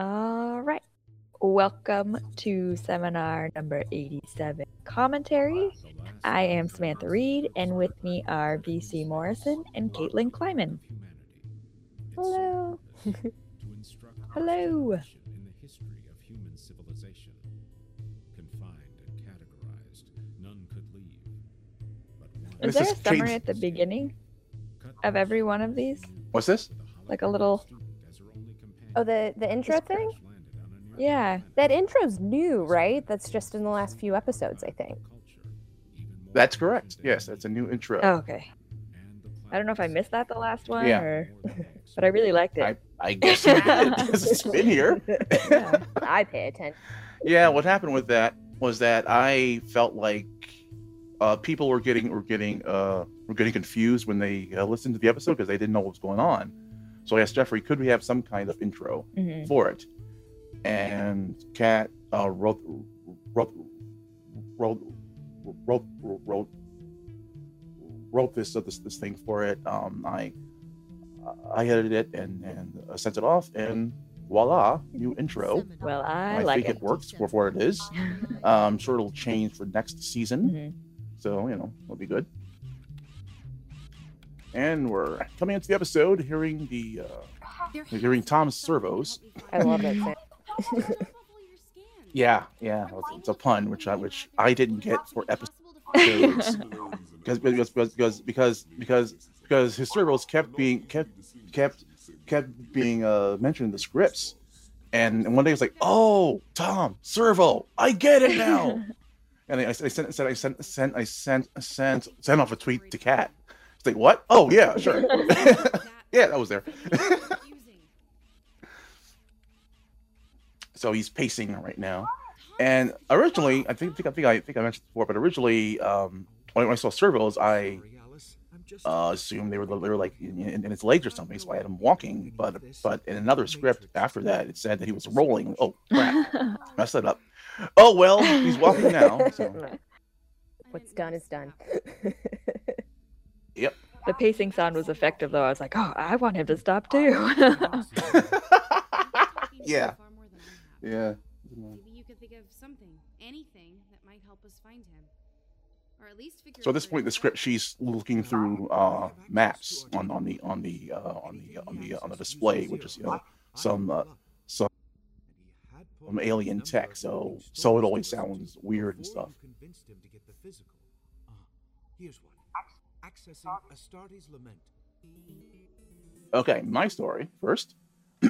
All right. Welcome to seminar number 87 commentary. I am Samantha Reed, and with me are VC Morrison and Caitlin Kleiman. Hello. Hello. History of human civilization, confined and categorized, none could leave. But Is This there a is summary change- at the beginning? of every one of these? What's this? Like a little- Oh, the the intro thing. Yeah. That intro's new, right? That's just in the last few episodes, I think. That's correct. Yes, that's a new intro. Oh, okay. I don't know if I missed that the last one, Yeah. or, but I really liked it. I, I guess you did because it's been here. Yeah. I pay attention. Yeah, what happened with that was that I felt like uh, people were getting were getting uh, were getting confused when they uh, listened to the episode because they didn't know what was going on. So I asked Jeffrey, could we have some kind of intro Mhm. for it? And Kat uh, wrote wrote wrote wrote wrote wrote this uh, this this thing for it. Um, I I edited it and and uh, sent it off, and voila, new intro. Well, I, I, like think it. it works for what it is. I'm sure it'll change for next season, Mhm. so you know it'll be good. And we're coming into the episode, hearing the uh, hearing Tom servos. I love that sound. Yeah, yeah, it's, it's a pun, which I which I didn't get for episodes because because because because because because his servos kept being kept kept kept being uh mentioned in the scripts, and, and one day I was like, oh, Tom servo, I get it now. and I, I sent said I sent I sent I sent sent sent off a tweet to Kat. It's like what? Oh yeah, sure. yeah, that was there. so he's pacing right now. And originally, I think, I think I think I mentioned before, but originally, um, when I saw servos, I uh, assumed they were they were like in, in, in his legs or something, so I had him walking. But but in another script after that, it said that he was rolling. Oh crap, messed that up. Oh well, he's walking now. So. What's done is done. The pacing sound was effective, though. I was like, oh, I want him to stop too. Yeah. Yeah. Maybe you could think of something, anything that might help us find him. Or at least figure So at this point, in the script, she's looking through uh, maps on on the on the uh, on the on the on the display, which is you know some uh, some some alien tech. So so it always sounds weird and stuff. Accessing Astarte's Lament. Okay, my story first.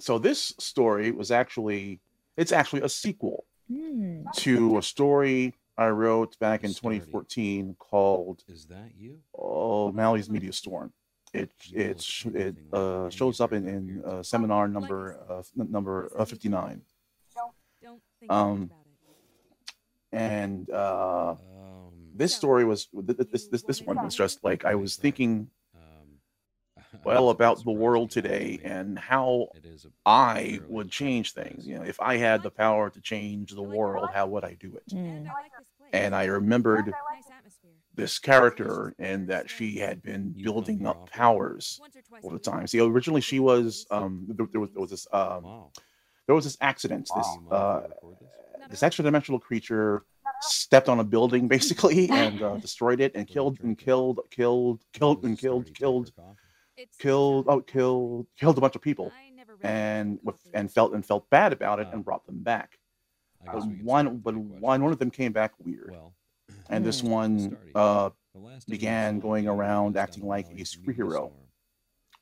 so this story was actually it's actually a sequel Hmm. to a story I wrote back in 2014 called Is that you? Oh Mally's Media Storm. It it it uh, shows up in, in uh, seminar number uh, number uh, 59, um, and uh, Um, this story was th- th- this this this one was just like I was thinking um, well about the world today and how It is a I fairly would change things. You know, if I had the power to change the world, how would I do it? Hmm. And I like this place. And I remembered this character and that she had been building up powers Once or twice over a the time. See, originally she was um there, there was there was this um there was this accident. This Do you mind if I uh this? this extra dimensional creature stepped on a building basically and uh, destroyed it and killed and killed killed killed and killed killed killed oh killed killed a bunch of people I never read and that with properly. and felt and felt bad about it and brought them back. But guess we can one but one one of them came back weird. And this one uh began going around acting like a superhero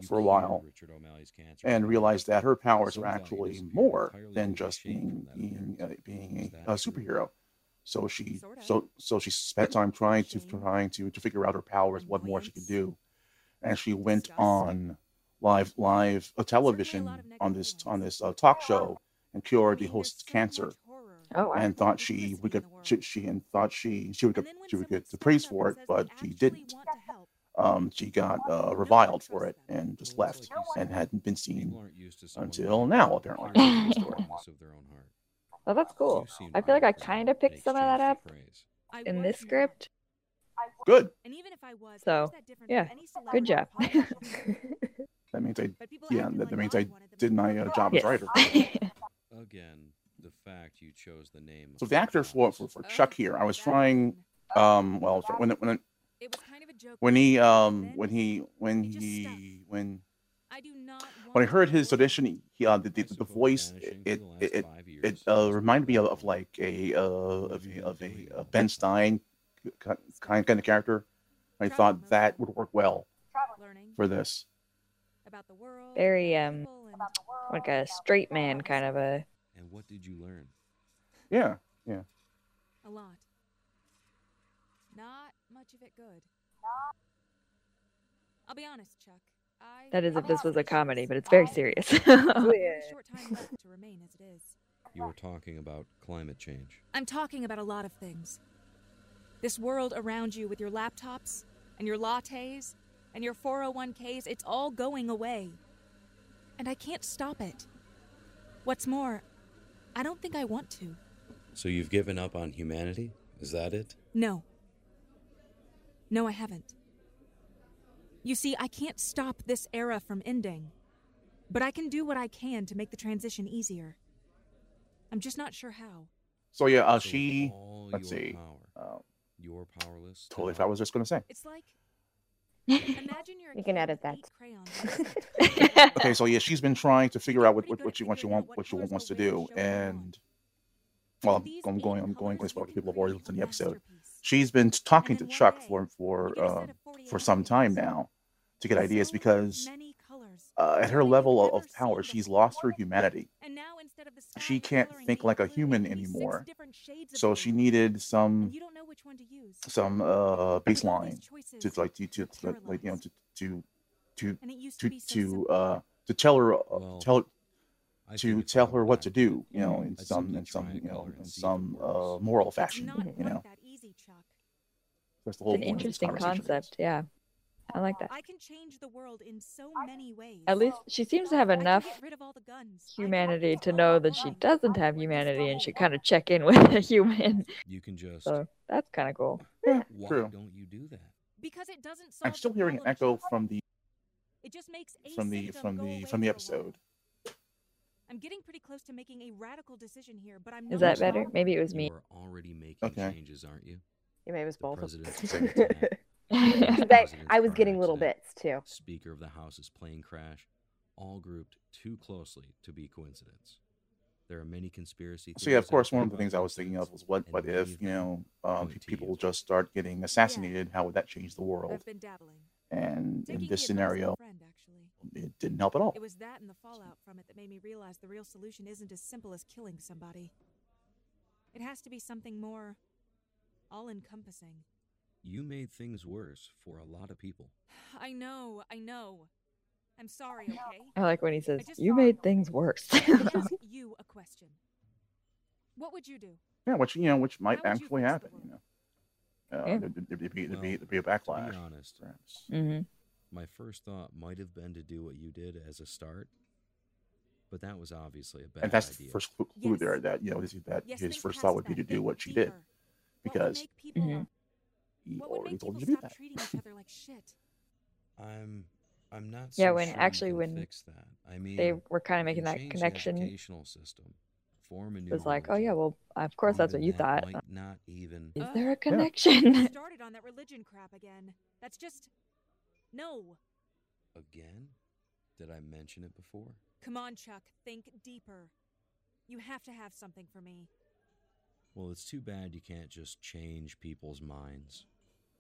for a while Richard O'Malley's cancer and realized that her powers were actually more than just being being, uh, being Is a, that a true? superhero. So she Sorta. so so she spent time trying to trying to to figure out her powers, what more she could do, and she went on live live uh, television on this on this uh, talk show and cured the I host's cancer. Oh, wow. and thought she Complicity would get the she, she and thought she she would get she would get the praise for it, but she didn't. want to help, Um, she got uh, reviled for it and just left it's like you and hadn't been seen people aren't used to someone until now, apparently. Clear Story. goodness of their own heart. Oh, that's cool. I feel like I kind of picked some of that up for praise. I in this script. Good. And even if I was, So, how's that different yeah, Good job. That means I yeah, that, that means I did my uh, job God. as writer. Again, the fact you chose the name. So the actor for, for, for Chuck here, I was trying um well when when It was kind of a joke when he um when he when it just he when I do not when I heard his audition, he, he uh, the, the, the voice it it it, it uh, reminded me of, of like a uh of a, of a, uh Ben Stein kind kind of character. I thought that would work well for this. about the world, Very, um, like a straight man kind of a. And what did you learn? Yeah, yeah, a lot. Not much of it good. I'll be honest, Chuck. I That is if this was a comedy, but it's very oh. serious. very short time left to remain as it is. You were talking about climate change. I'm talking about a lot of things. This world around you with your laptops and your lattes and your 401ks, it's all going away. And I can't stop it. What's more, I don't think I want to. So you've given up on humanity? Is that it? No. No, I haven't. You see, I can't stop this era from ending. But I can do what I can to make the transition easier. I'm just not sure how. So yeah, uh, she all let's see. Power, uh, you're powerless. to totally. If I was just gonna say. It's like imagine you're You can edit that. Okay, so yeah, she's been trying to figure out what what, what she what she want what she wants to do, and well, I'm, I'm going I'm going to spoil to people have already listened to the episode. She's been talking to Chuck for for uh, for some time now to get ideas because uh, at her level of, of power, she's lost her humanity. She can't think like a human anymore. So she needed some some uh, baseline to like to, to, to like you know to to to to to uh to tell her uh, tell to tell her what to do, you know, in some in some you know in some if it works. uh, moral fashion, you know. That's the whole It's an point of this interesting concept. Yeah, I like that. I can change the world in so many ways. At least she seems to have enough rid of all the guns. Humanity to know that she doesn't have humanity and she kind of check in with a human. You can just. So that's kind of cool. Yeah, why true. don't you do that? Because it doesn't solve I'm still hearing an echo from the It just makes a from the from the from the for a while. episode. I'm getting pretty close to making a radical decision here, but I'm Is not that sure. better? Maybe it was me. You're already making Okay. changes, aren't you? Yeah, maybe it was The both. president's of them. I, I was getting little bits too. Speaker of the House's plane crash, all grouped too closely to be coincidence. There are many conspiracy. So yeah, of course, one of the things I was thinking of was what what if you know um, put it to people just start getting assassinated? How would that change the world? I've been dabbling. And Taking in this advice of a scenario, friend, actually. it didn't help at all. It was that and the fallout from it that made me realize the real solution isn't as simple as killing somebody. It has to be something more all encompassing. You made things worse for a lot of people. I know, I know. I'm sorry, okay? I like when he says, "You thought- made things worse." Let me ask you a question. What would you do? Yeah, which you know, which might How would you actually happen. You know, uh, Yeah. there'd, there'd be there'd Well, be there'd be a To backlash. be honest, Perhaps. hmm my first thought might have been to do what you did as a start, but that was obviously a bad thing. And that's idea. the first clue, clue there that you know is that Yes, his first thought would be that. to do what she did deeper. What would because make people, Mhm. he what would already make told people you to do stop that. treating each other like shit? I'm, I'm not. Yeah, so when- sure actually when fix that. I mean, They were kind of making can that change the connection. It system, form a new was like, "Oh yeah, well, of course that's what you that thought." Not even. Is Ugh. there a You connection? started on that religion crap again. That's just no. Again? Did I mention it before? Come on, Chuck. Think deeper. You have to have something for me. Well, it's too bad you can't just change people's minds.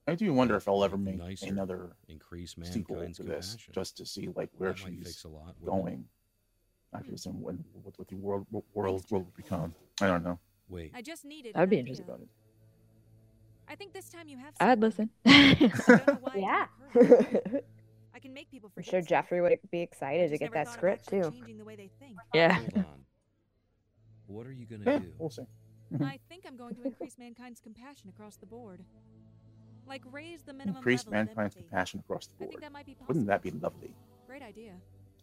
I do wonder if I'll ever Make make nicer, another Increase sequel mankind's to this, compassion. just to see like where that she's fix a lot. going. After this, and when what, what the world what world will become. I don't know. Wait, I just needed. I'd be idea. interested about it. I think this time you have. I'd listen. I don't know why it Yeah. didn't occur to me. I can make people I'm sure. Jeffrey would be excited to get that script too. The way they think. yeah. hold on. What are you gonna Yeah, do? we'll see. I think I'm going to increase mankind's compassion across the board. Like raise the minimum Increase level mankind's empathy. compassion across the I think board. that might be. Wouldn't that be lovely? Great idea.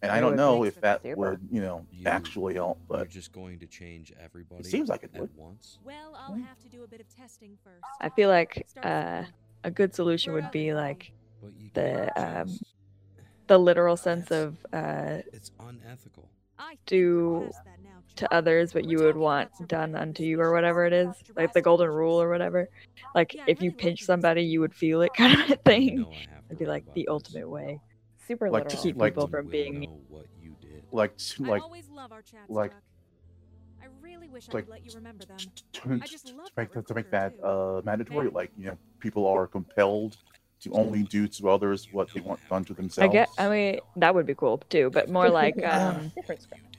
And I I don't know if that super. would, you know, You- actually help, You're but just going to change everybody. It seems like it at would. once. Well, I'll Hmm. have to do a bit of testing first. I feel like uh, a good solution would be like The, um, the literal sense of uh, It's unethical. Do we're past that now, Chuck. to others what you would want done unto you or whatever it Talking is, about like the golden rule or whatever. Like Yeah, if you pinch somebody, you would feel it kind of a thing. know I have to It'd be like about the this. ultimate way. Super Like, literal. keep like- people from being know what you did. like I like always love our chats, like- I really wish I could let you remember them. to, I just love to make that that to make that uh mandatory Okay. like you know people are compelled to only do to others what they want done to themselves I get. I mean, that would be cool too, but more like um,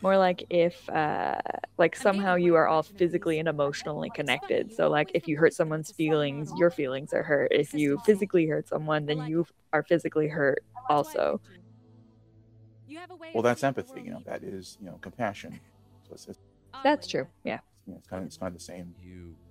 more like if uh, like somehow you are all physically and emotionally connected. So like if you hurt someone's feelings, your feelings are hurt. If you physically hurt someone, then you are physically hurt That's why I also. picked you. You have a way well that's empathy you know world that deeper. is you know compassion so it's, it's, That's true. Yeah. you know, it's kind of it's kind of the same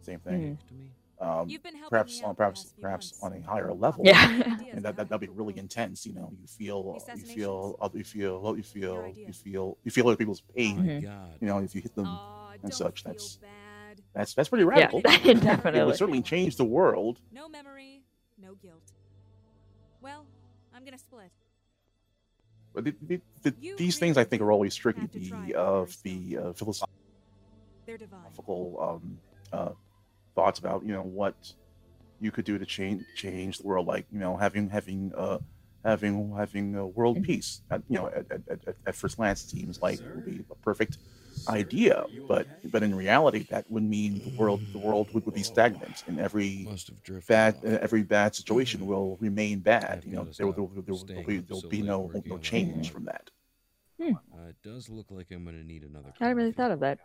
same thing gave to me. Um You've been helping perhaps on perhaps perhaps months. on a higher level Yeah. and that, that that'd be really intense you know you feel you feel other you feel you feel you feel you feel other people's My pain Mhm. You know if you hit them Aw, and such, that's- bad. that's that's pretty radical. Yeah, radical it would certainly change the world No memory, no guilt. Well, I'm gonna split. but the, the, the, these really things i think are always tricky have to try the of first, the uh, philosophical um, uh, thoughts about you know what you could do to change change the world, like you know having having uh, having having uh, world Mhm. peace. At, you know, at, at, at, at first glance, it seems like it would be a perfect idea, but but in reality, that would mean the world the world would, would be stagnant, and every Must have bad off. uh, every bad situation will remain bad. You know, gotta there will there, will- there, will be there'll so be no no change from that. Uh, it does look like I'm gonna need another. I hadn't really thought of that.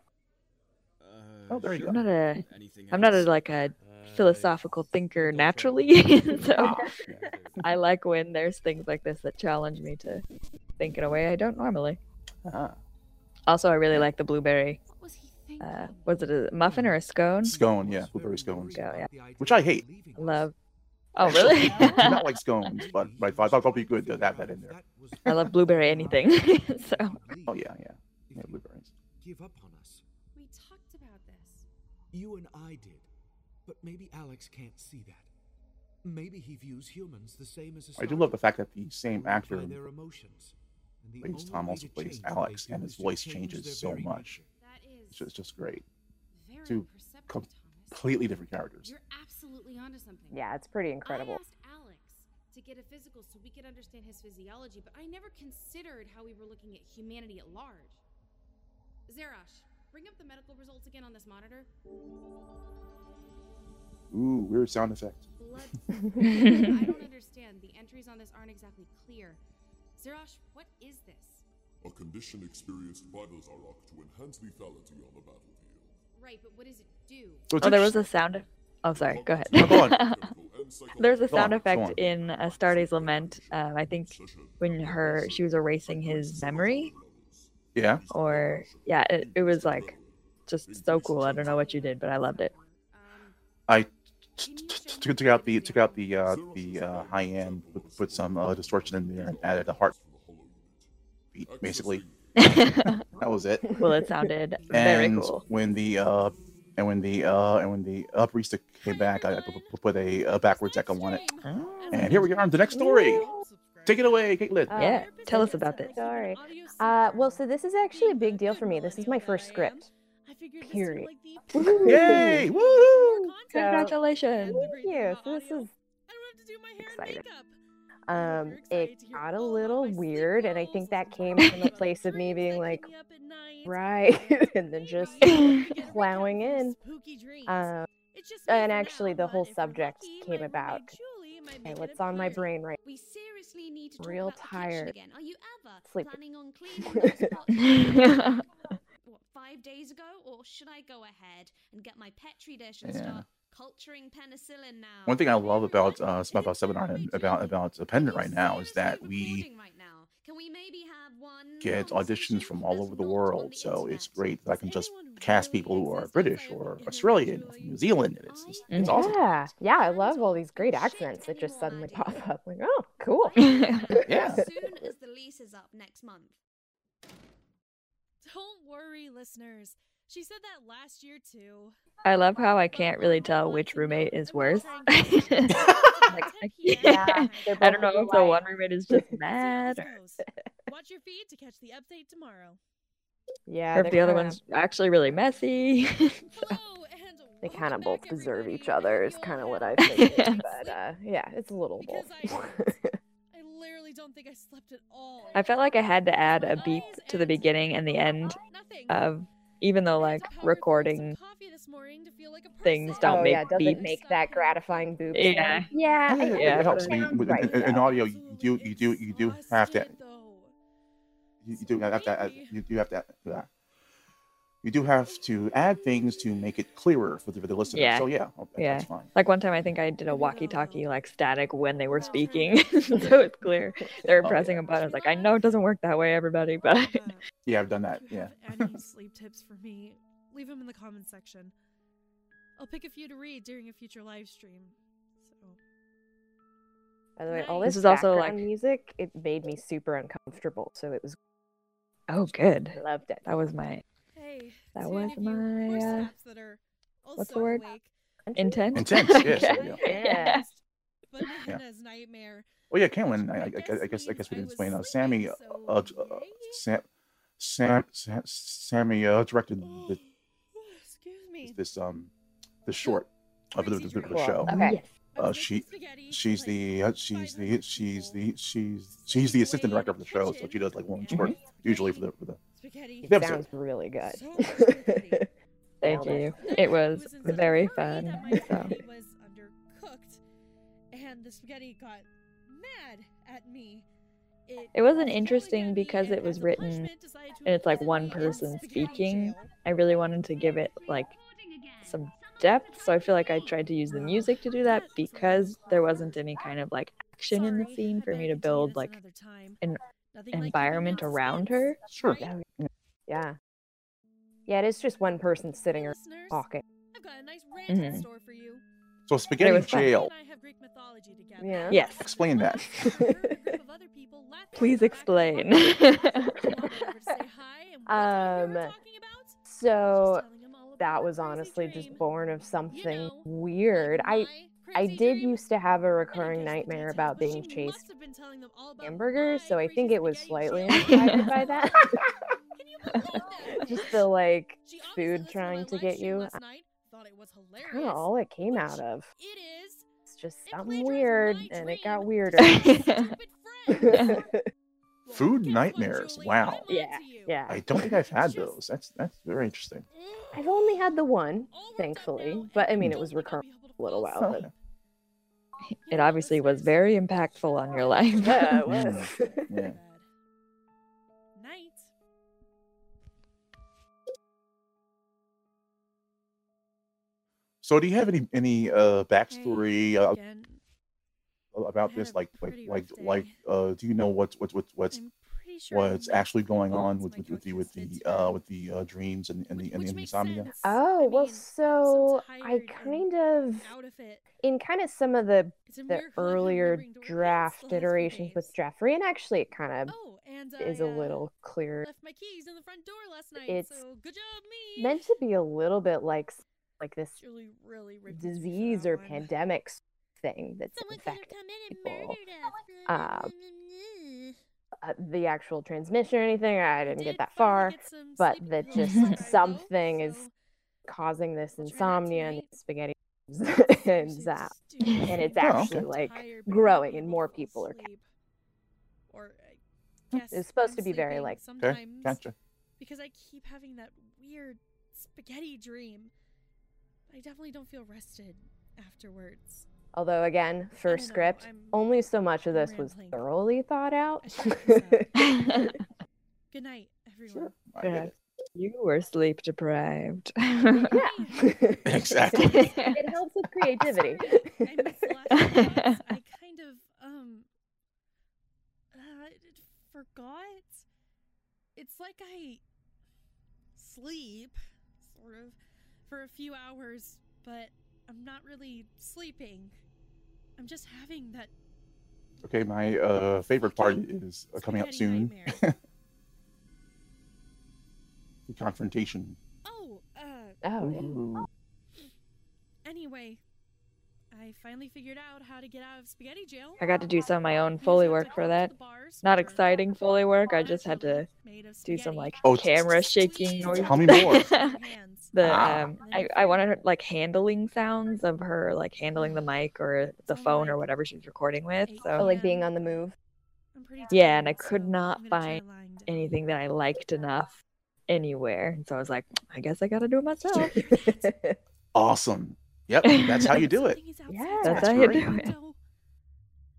Oh, there you I'm go. not a. I'm not a like a Uh, philosophical thinker go for it. naturally, so I like when there's things like this that challenge me to think in a way I don't normally. ah. Also, I really like the blueberry. What was he thinking? Uh, was it a muffin or a scone? Scone, yeah, blueberry scones, Go, yeah. which I hate. Love. Oh, really? I do not like scones, but but I thought it would be good to have that in there. I love blueberry anything. so Oh yeah, yeah, yeah, blueberries. Give up on us. we talked about this. You and I did. But maybe Alex can't see that. Maybe he views humans the same as a I do love the fact that the same actor their emotions. And the plays Tom also plays Alex, and his voice change changes so much. That is It's just, it's just great. very two perceptive, com- Thomas. Completely different characters. You're absolutely onto something. Yeah, it's pretty incredible. I asked Alex to get a physical so we could understand his physiology, but I never considered how we were looking at humanity at large. Zerash, bring up the medical results again on this monitor. Ooh, weird sound effect. Blood. I don't understand. The entries on this aren't exactly clear. Zerash, what is this? A condition experienced by the Zarok to enhance lethality on the battlefield. Right, but what does it do? So oh, there was a sound. Oh, sorry. Go ahead. No, go on. Chemical and There's a Go on, sound effect in uh, Astarte's Lament. Um, I think when her she was erasing his memory, Yeah. or yeah, it, it was like just so cool. I don't know what you did, but I loved it. Um, I t- t- t- took out the took out the uh, the uh, high end, put, put some uh, distortion in there, and added a heartbeat. Basically, that was it. well, it sounded very And cool. when the uh, and when the uh, and when the uh, barista came back, I, I put, put- put a, uh backwards echo on it. And here we are on the next story. Take it away, Caitlin. Uh, Yeah, tell us about this. Sorry. Uh, well, so this is actually a big deal for me. This is my first script. Period. Yay! Woo! Congratulations! Thank you. So this is exciting. Um, it got a little weird, and I think that came from a place of me being like, right, and then just plowing in. Um, and actually, the whole subject came about. Okay, what's on my brain right? we seriously need to Real about the kitchen tired. again. Are you ever Sleepy. planning on cleaning those pots? what, five days ago? Or should I go ahead and get my petri dish and Yeah. start culturing penicillin now? One thing I love about uh, about Seminar and about about Pendant right now is that we Recording right now. Can we maybe have one get auditions from all over the world. the So it's great that I can just cast people who are British or Australian or from New Zealand. and It's, it's, it's awesome. Yeah, yeah, I love all these great accents that just suddenly pop up. Like, oh, cool. Yeah. As soon as the lease is up next month. Don't worry, listeners. She said that last year too. I love how I can't really tell which roommate is worse. like, Yeah, I don't know if the alike. one roommate is just mad or, Watch your feed to catch the update tomorrow. Yeah, or if the other kinda- one's actually really messy. they kind of both deserve each other. Is kind of what I think. but uh, yeah, it's a little both. I literally don't think I slept at all. I felt like I had to add a beep to the beginning and the end of, even though like recording things don't oh make yeah, doesn't beeps. make that gratifying boob. Yeah. sound. yeah, Yeah, it, get it it, helps. but I mean, sounds with- right, in, in audio, you do you do you do have to you, you do have to you do have to yeah. you do have to add things to make it clearer for the, for the listener. Yeah. So yeah, oh, that- yeah. that's fine. Like one time, I think I did a walkie-talkie like static when they were speaking, so it's clear they were Oh, pressing a button. I was like, I know it doesn't work that way, everybody, but Yeah, I've done that. Yeah. Any sleep tips for me? Leave them in the comments section. I'll pick a few to read during a future live stream. So By the way, all This this, is also, background like- music. It made me super uncomfortable, so it was. oh, good. I loved it. That was my hey, that to was any of you my uh, that are what's the word? awake, Intense. Intense, yes, there you go. Yeah. Bananas nightmare. Well, yeah, Cameron. I, I, I guess I guess we didn't explain. Uh, Sammy, uh, uh, uh, Sam, Sam, Sam, Sammy uh, directed the, Excuse me. this um the short of the, the, the, the show. Okay. Uh, she she's the uh, she's the she's the she's she's the assistant director of the show, so she does like one short usually for the for the, Spaghetti. the episode. Sounds really good. Thank you. It was very fun. So. was undercooked, and the spaghetti got mad at me. It, It wasn't interesting because it was written and it's like one person speaking. I really wanted to give it like some depth, so I feel like I tried to use the music to do that because there wasn't any kind of like action in the scene for me to build like an environment around her. Sure. Yeah. Yeah, it is just one person sitting or talking. I've got a nice rant Mhm. in store for you. So spaghetti was fun. jail. I have Greek mythology together. Yeah. Yes. Explain that. Please explain. Um. So that was honestly just born of something weird. I I did used to have a recurring nightmare about being chased by hamburgers, so I think it was slightly inspired by that. just the like food trying to get you. Kind of all it came out of. It is. It's just something weird, and it got weirder. Food nightmares. Wow. yeah, yeah. I don't think I've had those. That's that's very interesting. I've only had the one, thankfully, but I mean it was recurring a little while. Okay. But it obviously was very impactful on your life. yeah, it was. Yeah. Night. So do you have any any uh backstory uh, Again, about this? Like like like rough like uh do you know what's what's what's what's pretty sure I what's actually going on with with, with the with the uh with the uh, dreams and, and the and the insomnia? sense. Oh, well, mean, so I'm I tired and kind of, of in kind of some of the the miracle I've been earlier remembering the draft last iterations with. Jeffrey, and actually it kind of Oh, and is I, a uh, little clearer. left my keys in the front door last night. It's so good job, me. Meant to be a little bit like like this Julie really ripped into me for disease or one. pandemic s- thing that's Someone could have infecting come in and people. murdered us. Um, mm, uh, mm, mm, uh, the actual transmission or anything, I didn't did get that far, get but that just inside, though, something is causing this I'll try not insomnia and tonight. spaghetti and zap, and it's Oh, actually okay. like Tired, but not growing, and more people are. sleep. Or I It's supposed I'm to be very, like- Okay, sometimes gotcha. because I keep having that weird spaghetti dream. I definitely don't feel rested afterwards. Although again, I for script, I'm- only so much of I'm this was thoroughly thought out. I should wrap this up. Good night, everyone. Sure. I Yeah. you were sleep deprived. yeah, Exactly. it helps with creativity. I missed the last few months. I kind of um uh, forgot. It's like I sleep sort of for a few hours, but I'm not really sleeping. I'm just having that Okay, my uh favorite part is uh, coming up soon. The confrontation. Oh, Oh, yeah. Anyway, I finally figured out how to get out of spaghetti jail. I got to do some of my own I Foley work for that. Not exciting Foley work. I just had to do some like Oh, camera shaking noise. Tell me more. The Ah. um I, I wanted her, like handling sounds of her like handling the mic or the phone or whatever she's recording with. Oh, So like being on the move. Yeah, and I could not I'm gonna try find anything that I liked enough anywhere. And so I was like, I guess I gotta do it myself. Awesome. Yep, that's how you do it. Something is outside Yeah. my That's how you do it.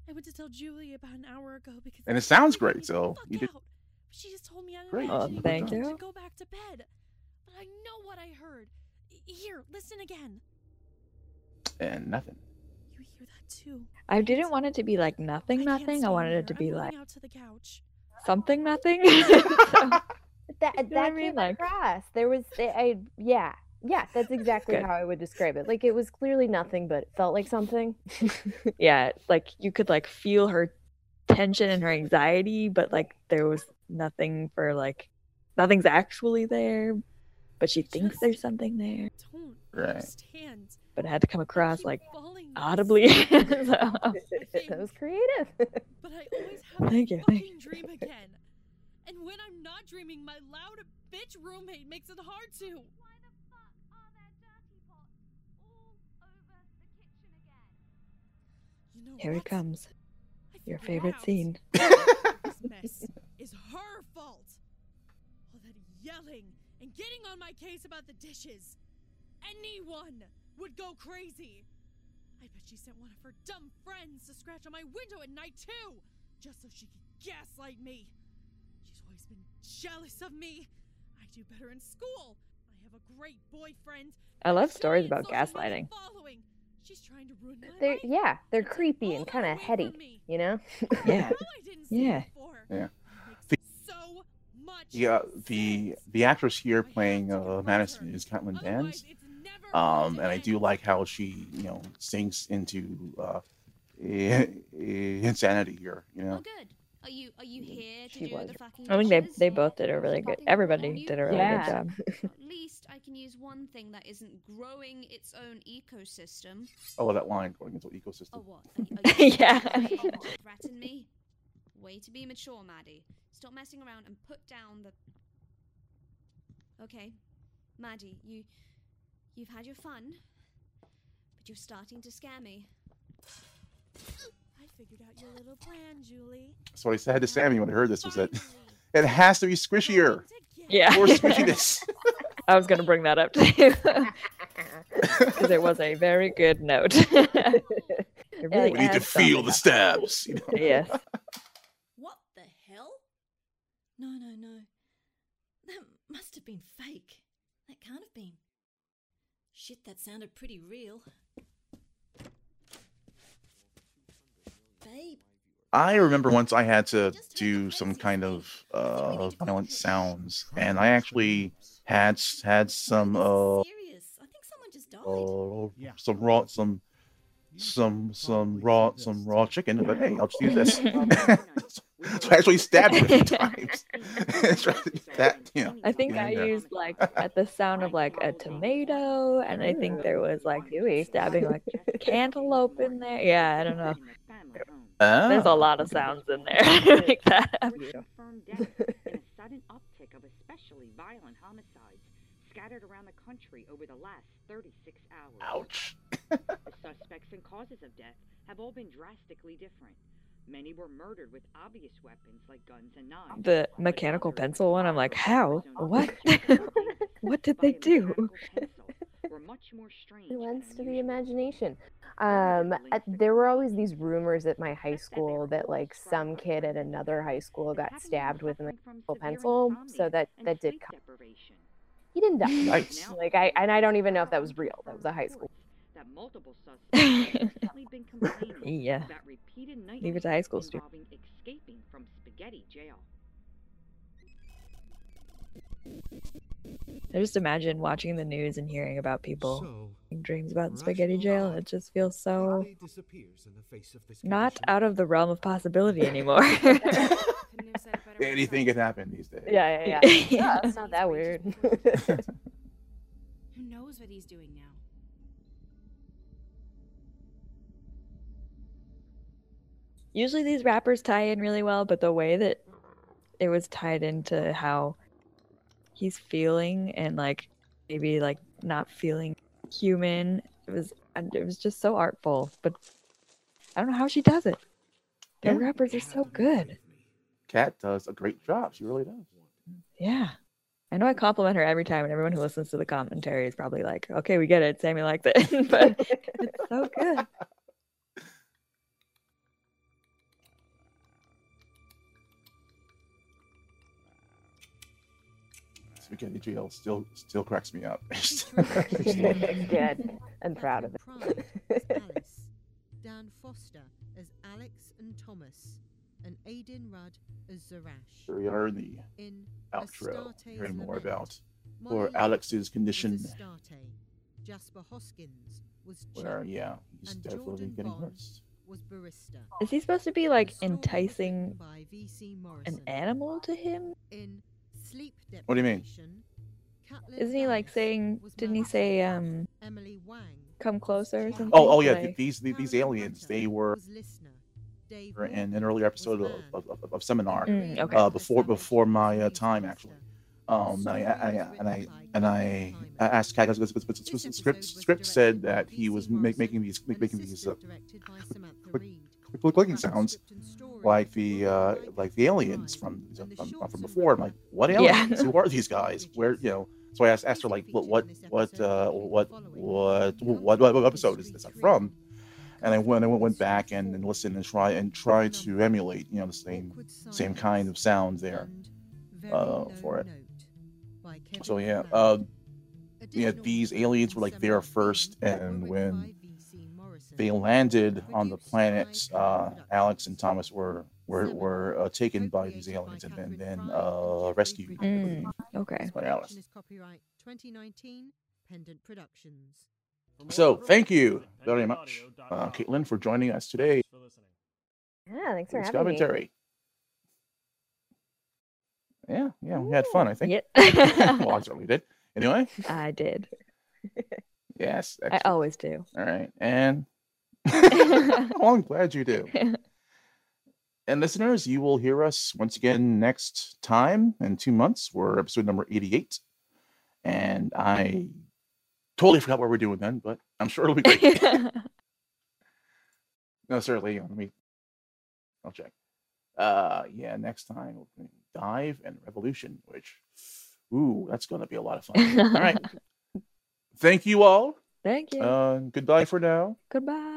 I went to tell Julie about an hour ago because And it sounds great, so you did- out. She just told me I Great. Oh, thank wanted you. To go back to bed, but I know what I heard. Here, listen again. And nothing. You hear that too? I didn't want it to be like nothing, I nothing. I stay wanted it to I'm be like out to the couch. something, nothing. So- That know what I mean? came Like- across. There was I, I yeah. Yeah, that's exactly Good. how I would describe it. Like it was clearly nothing, but it felt like something. yeah, it's like you could like feel her tension and her anxiety, but like there was nothing for like nothing's actually there, but she thinks Just- there's something there. Don't Right. understand. But it had to come across like audibly. So- that was creative. But I always have Thank you, thank fucking dream again. And when I'm not dreaming, my loud bitch roommate makes it hard to. You know Here what? it comes. I Your favorite out. scene. This mess is her fault. All that yelling and getting on my case about the dishes. Anyone would go crazy. I bet she sent one of her dumb friends to scratch on my window at night too, just so she could gaslight me. She's always been jealous of me. I do better in school. I have a great boyfriend. I love stories about gaslighting. Following. She's trying to ruin my They're life. yeah, they're and creepy and kind of heady, you know? Yeah. Now I didn't see it Yeah. Yeah. Makes so much Yeah, the the actress here playing uh, Madison is Caitlin Otherwise, Dans. it's never Um, and I do like how she, you know, sinks into uh, i- i- insanity here. You Oh, know, good. Are you are you mm, here to She do was. the fucking I think they they both did a really good. Everybody did a really Yeah. good job. At least I can use one thing that isn't growing its own ecosystem. Oh, I love that line going into Or ecosystem. what? Are, are you Yeah. trying to threaten me? Way to be mature, Maddie. Stop messing around and put down the. Okay, Maddie, you you've had your fun, but you're starting to scare me. I figured out your little plan, Julie. So what I said to Sammy when I heard this was that it has to be squishier. Going together. Yeah. More squishiness. I was gonna bring that up too. Because it was a very good note. Really we need to feel the stabs. You know? Yes. What the hell? No, no, no. That must have been fake. That can't have been. Shit, that sounded pretty real. I remember once I had to do some kind of uh, violent sounds, and I actually had had some uh, serious. I think someone just died. uh some raw some some some raw some raw chicken. But hey, I'll just use this. so I actually stabbed him a few times. Trying to get that, you know. I think I Yeah. used like at the sound of like a tomato, and I think there was like you stabbing like cantaloupe in there. Yeah, I don't know. There's a Ah. lot of sounds in there like that. confirmed deaths and a sudden uptick of especially violent homicides scattered around the country over the last 36 hours. Ouch. The suspects and causes of death have all been drastically different. Many were murdered with obvious weapons like guns and knives. The mechanical pencil one, I'm like, how? What? what did they do? mechanical pencil were much more strange It lends to the imagination. Um, there were always these rumors at my high school that like some kid at another high school got stabbed with a mechanical pencil, so that that did. Come. He didn't die. Nice. Like I and I don't even know if that was real. That was a high school. That multiple suspects recently been complaining Yeah. about repeated Leave it to high school nightmares students. escaping from spaghetti jail. I just imagine watching the news and hearing about people So, dreams about rational spaghetti jail. thought It just feels so in the face of this not out of the realm of possibility anymore. Couldn't have said it better Anything can happen these days. Yeah, yeah, yeah. Yeah. Oh, it's not that weird. Who knows what he's doing now. Usually these rappers tie in really well, but the way that it was tied into how he's feeling and like maybe like not feeling human, it was and it was just so artful. But I don't know how she does it. The Yeah. rappers are so good. Kat does a great job. She really does. Yeah. I know I compliment her every time, and everyone who listens to the commentary is probably like, okay, we get it. Sammy likes it. but it's so good. Spaghetti Jail still still cracks me up. Good. I'm proud of it. Alice, Dan Foster as Alex and Thomas, and Aiden Rudd as Zarash. Here we are in the In outro, Astarte's hearing more about Molly poor Alex's condition, Jasper Hoskins was where yeah, he's and definitely Jordan getting worse. was Barista. Is he supposed to be like enticing by V.C. an animal to him? In Sleep What do you mean? Isn't he like saying? Didn't he say um? Emily Wang Come closer or something? Oh, oh yeah, Like- these these, these aliens. They were were in an earlier episode of, of, of, of Seminar. Mm, okay. Uh, before before my uh, time actually. Um, I, I, I, and I and I, I asked Kat because the script script said that he was make, making these making these uh, click, click, clicking sounds like the uh, like the aliens from from, from before. I'm like, what Yeah. aliens? Who are these guys? Where you know? So I asked, asked her like, what what what uh, what what what what episode is this from? And I went I went, went back and, and listened and try and try to emulate you know the same same kind of sounds there uh, for it. So yeah, uh, yeah, these aliens were like there first, and when they landed on the planet, uh, Alex and Thomas were were were uh, taken by these aliens and then then uh, rescued Mm, okay. by Alice. Copyright 2019 Pendant Productions. So thank you very much, uh, Caitlin, for joining us today. Yeah, thanks for This having me. commentary. Yeah, yeah, we had fun. I think. Yep. well, I certainly did. Anyway, I did. yes. I always do. All right, and well, I'm glad you do. And listeners, you will hear us once again next time in two months. We're episode number 88. And I totally forgot what we're doing then, but I'm sure it'll be great. no, certainly. Let me, I'll check. Uh, yeah, next time we'll be Dive and Revolution, which, ooh, that's going to be a lot of fun. all right. Thank you all. Thank you. Uh, goodbye for now. Goodbye.